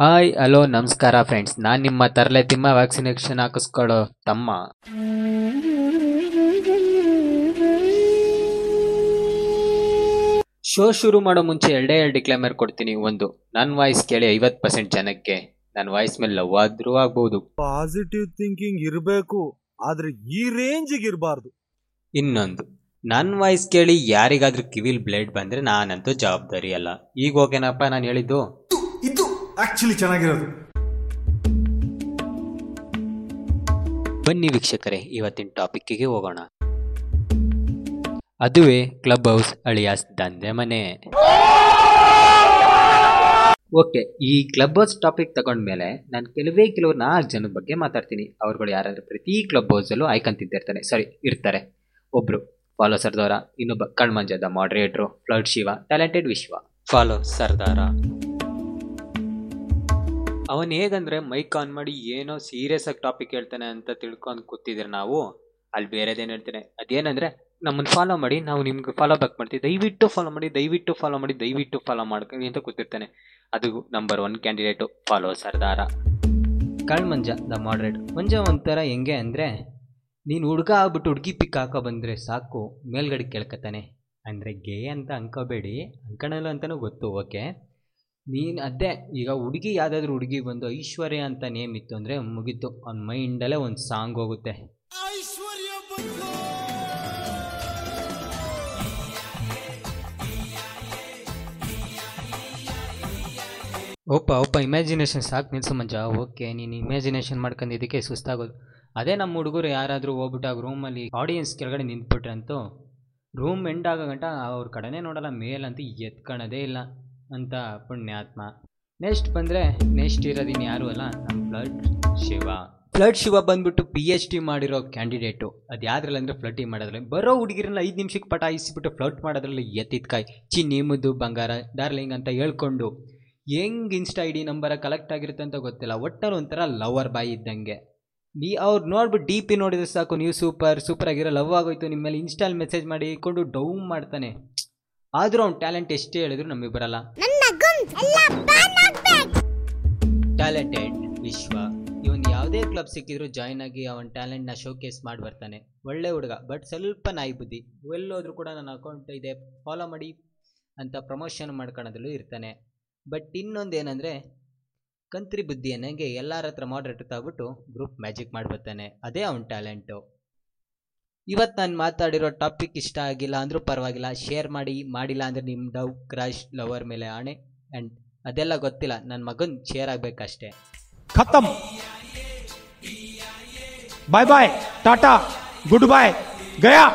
Hi hello ನಮಸ್ಕಾರ friends ನಾನು ನಿಮ್ಮ ತರಲೆ ತಿಮ್ಮ ವ್ಯಾಕ್ಸಿನೇಷನ್ ಹಾಕಿಸ್ಕೊಳ್ಳೋ ತಮ್ಮ. ಶೋ ಶುರು ಮಾಡೋ ಮುಂಚೆ ಎರಡೇ ಎರಡು ಡಿಕ್ಲೈಮರ್ ಕೊಡ್ತೀನಿ. ಒಂದು ನನ್ನ ವಾಯ್ಸ್ ಕೇಳಿ ಐವತ್ತು ಪರ್ಸೆಂಟ್ ಜನಕ್ಕೆ. ನನ್ನ ವಾಯ್ಸ್ ಮೇಲೆ ಲವ್ ಆದ್ರೂ ಆಗ್ಬೋದು. ಪಾಸಿಟಿವ್ ಥಿಂಕಿಂಗ್ ಇರಬೇಕು ಆದ್ರೆ ಈ ರೇಂಜಿಗೆ ಇರಬಾರ್ದು. ಇನ್ನೊಂದು ನನ್ನ ವಾಯ್ಸ್ ಕೇಳಿ ಯಾರಿಗಾದ್ರೂ ಕಿವಿಲ್ ಬ್ಲೇಡ್ ಬಂದ್ರೆ ನಾನಂತೂ ಜವಾಬ್ದಾರಿ ಅಲ್ಲ. ಈಗ ಓಕೆನಪ್ಪ ನಾನು ಹೇಳಿದ್ದು? ಆಕ್ಚುಲಿ ಚೆನ್ನಾಗಿರೋದು. ಬನ್ನಿ ವೀಕ್ಷಕರೇ ಇವತ್ತಿನ ಟಾಪಿಕ್ಕಿಗೆ ಹೋಗೋಣ. ಅದುವೇ ಕ್ಲಬ್ ಹೌಸ್ ಅಳಿಯಾಸ್ ದಂಧೆ ಮನೆ. ಓಕೆ ಈ ಕ್ಲಬ್ ಹೌಸ್ ಟಾಪಿಕ್ ತಗೊಂಡ್ಮೇಲೆ ನಾನು ಕೆಲವೇ ಕೆಲವು ನಾಲ್ಕು ಜನದ ಬಗ್ಗೆ ಮಾತಾಡ್ತೀನಿ. ಅವ್ರುಗಳು ಯಾರಾದರೂ ಪ್ರತಿ ಕ್ಲಬ್ ಹೌಸಲ್ಲೂ ಆಯ್ಕೊಂಡ್ ತಿಂತಿರ್ತಾನೆ ಸರಿ ಇರ್ತಾರೆ. ಒಬ್ರು ಫಾಲೋ ಸರ್ದಾರ ಇನ್ನೊಬ್ಬ ಕಣ್ಮಂಜದ ಮಾಡ್ರೇಟ್ರು flood Shiva talented Vishwa. Follow Sardara. ಅವನ್ ಹೇಗಂದ್ರೆ, ಮೈಕ್ ಆನ್ ಮಾಡಿ ಏನೋ ಸೀರಿಯಸ್ ಆಗಿ ಟಾಪಿಕ್ ಹೇಳ್ತಾನೆ ಅಂತ ತಿಳ್ಕೊಂಡು ಕೂತಿದ್ರೆ ನಾವು, ಅಲ್ಲಿ ಬೇರೆದೇನು ಹೇಳ್ತಾನೆ? ಅದೇನಂದ್ರೆ ನಮ್ಮನ್ನು ಫಾಲೋ ಮಾಡಿ, ನಾವು ನಿಮ್ಗೆ ಫಾಲೋ ಬ್ಯಾಕ್ ಮಾಡ್ತೀವಿ. ದಯವಿಟ್ಟು ಫಾಲೋ ಮಾಡಿ, ದಯವಿಟ್ಟು ಫಾಲೋ ಮಾಡಿ, ದಯವಿಟ್ಟು ಫಾಲೋ ಮಾಡ್ಕೊಳ್ಳಿ ಅಂತ ಕೂತಿರ್ತಾನೆ. ಅದು ನಂಬರ್ ಒನ್ ಕ್ಯಾಂಡಿಡೇಟು ಫಾಲೋ ಸರ್ದಾರ. ಕಳ್ಮಂಜ ದ ಮಾಡ್ರೇಟ್ ಮಂಜ ಒಂಥರ ಹೆಂಗೆ ಅಂದರೆ, ನೀನು ಹುಡುಗ ಆಗ್ಬಿಟ್ಟು ಹುಡುಗಿ ಪಿಕ್ ಹಾಕೋ ಬಂದರೆ ಸಾಕು, ಮೇಲ್ಗಡೆ ಕೇಳ್ಕೊತಾನೆ ಅಂದರೆ ಗೇ ಅಂತ ಅನ್ಕೋಬೇಡಿ ಅಂಕಣಲ್ಲ ಅಂತಲೂ ಗೊತ್ತು ಓಕೆ ನೀನು ಅದೇ, ಈಗ ಹುಡುಗಿ ಯಾವುದಾದ್ರೂ ಹುಡುಗಿ ಬಂದು ಐಶ್ವರ್ಯ ಅಂತ ನೇಮ್ ಇತ್ತು ಅಂದರೆ ಮುಗೀತು. ಅವ್ನ ಮೈಂಡಲ್ಲೇ ಒಂದು ಸಾಂಗ್ ಹೋಗುತ್ತೆ. ಒಪ್ಪ ಒಪ್ಪ ಇಮ್ಯಾಜಿನೇಷನ್ ಸಾಕು ನಿಲ್ಸು ಮಂಜ. ಓಕೆ, ನೀನು ಇಮ್ಯಾಜಿನೇಷನ್ ಮಾಡ್ಕೊಂಡಿದ್ದಕ್ಕೆ ಸುಸ್ತಾಗೋದು. ಅದೇ ನಮ್ಮ ಹುಡುಗರು ಯಾರಾದರೂ ಹೋಗ್ಬಿಟ್ಟಾಗ ರೂಮಲ್ಲಿ ಆಡಿಯನ್ಸ್ ಕೆಳಗಡೆ ನಿಂತ್ಬಿಟ್ರೆ ಅಂತೂ ರೂಮ್ ಎಂಡ್ ಆಗೋ ಗಂಟ ಅವ್ರ ಕಡೆನೇ ನೋಡಲ್ಲ, ಮೇಲಂತೂ ಎತ್ಕೊಳ್ಳೋದೇ ಇಲ್ಲ. ಅಂತ ಪುಣ್ಯಾತ್ಮ. ನೆಕ್ಸ್ಟ್ ಬಂದರೆ ನೆಕ್ಸ್ಟ್ ಇರೋದಿನ್ನು ಯಾರು ಅಲ್ಲ? ನಮ್ಮ ಫ್ಲಡ್ ಶಿವ. ಫ್ಲಡ್ ಶಿವ ಬಂದ್ಬಿಟ್ಟು ಪಿ ಎಚ್ ಡಿ ಮಾಡಿರೋ ಕ್ಯಾಂಡಿಡೇಟು ಅದು ಯಾವ್ದ್ರಲ್ಲಿ ಅಂದರೆ ಮಾಡೋದ್ರಲ್ಲಿ. ಬರೋ ಹುಡುಗಿರನ್ನ ಐದು ನಿಮಿಷಕ್ಕೆ ಪಟಾಯಿಸಿಬಿಟ್ಟು ಫ್ಲಟ್ ಮಾಡೋದ್ರಲ್ಲಿ ಎತ್ತಿದ್ಕಾಯಿ ಚಿ ನಿಮ್ಮದು ಬಂಗಾರ. ಡಾರ್ಲಿಂಗ್ ಅಂತ ಹೇಳ್ಕೊಂಡು. ಹೆಂಗ್ insta I D number collect ಆಗಿರುತ್ತೆ ಅಂತ ಗೊತ್ತಿಲ್ಲ. ಒಟ್ಟಲ್ಲಿ ಒಂಥರ ಲವರ್ ಬಾಯ್ ಇದ್ದಂಗೆ. ನೀ ಅವ್ರು ನೋಡ್ಬಿಟ್ಟು ಡಿ ಪಿ ನೋಡಿದ್ರೆ ಸಾಕು. ನೀವು ಸೂಪರ್ ಸೂಪರ್ ಆಗಿರೋ ಲವ್ ಆಗೋಯ್ತು. ನಿಮ್ಮ ಮೇಲೆ ಇನ್ಸ್ಟಾಲ್ ಮೆಸೇಜ್ ಮಾಡಿ ಡೌನ್ ಮಾಡ್ತಾನೆ. ಆದರೂ ಅವ್ನ ಟ್ಯಾಲೆಂಟ್ ಎಷ್ಟೇ ಹೇಳಿದ್ರು ನಮಗೆ ಬರಲ್ಲ. ಟ್ಯಾಲೆಂಟೆಡ್ ವಿಶ್ವ. ಇವನ್ ಯಾವುದೇ ಕ್ಲಬ್ ಸಿಕ್ಕಿದ್ರು ಜಾಯ್ನ್ ಆಗಿ ಅವನ ಟ್ಯಾಲೆಂಟ್ನ ಶೋಕೇಸ್ ಮಾಡಿ ಬರ್ತಾನೆ. ಒಳ್ಳೆ ಹುಡುಗ ಬಟ್ ಸ್ವಲ್ಪ ನಾಯಿ ಬುದ್ಧಿ. ಎಲ್ಲೋದ್ರೂ ಕೂಡ ನನ್ನ ಅಕೌಂಟ್ ಇದೆ ಫಾಲೋ ಮಾಡಿ ಅಂತ ಪ್ರಮೋಷನ್ ಮಾಡ್ಕೊಳ್ಳೋದ್ರಲ್ಲೂ ಇರ್ತಾನೆ. ಬಟ್ ಇನ್ನೊಂದು ಏನಂದರೆ ಕಂತ್ರಿ ಬುದ್ಧಿ ಅನ್ನಂಗೆ ಎಲ್ಲರ ಹತ್ರ ಮಾಡ್ರೇಟ್ ತಾಗ್ಬಿಟ್ಟು ಗ್ರೂಪ್ ಮ್ಯಾಜಿಕ್ ಮಾಡ್ಬರ್ತಾನೆ ಅದೇ ಅವನ ಟ್ಯಾಲೆಂಟು ಇವತ್ತು ನಾನು ಮಾತಾಡಿರೋ ಟಾಪಿಕ್ ಇಷ್ಟ ಆಗಿಲ್ಲ ಅಂದರೂ ಪರವಾಗಿಲ್ಲ. ಶೇರ್ ಮಾಡಿ, ಮಾಡಿಲ್ಲ ಅಂದರೆ ನಿಮ್ಮ ಡವ್ ಕ್ರಾಶ್ ಲವರ್ ಮೇಲೆ ಆಣೆ ಆ್ಯಂಡ್ ಅದೆಲ್ಲ ಗೊತ್ತಿಲ್ಲ. ನನ್ನ ಮಗನ ಶೇರ್ ಆಗಬೇಕಷ್ಟೇ. ಖತಮ್. Bye bye tata good bye Gaya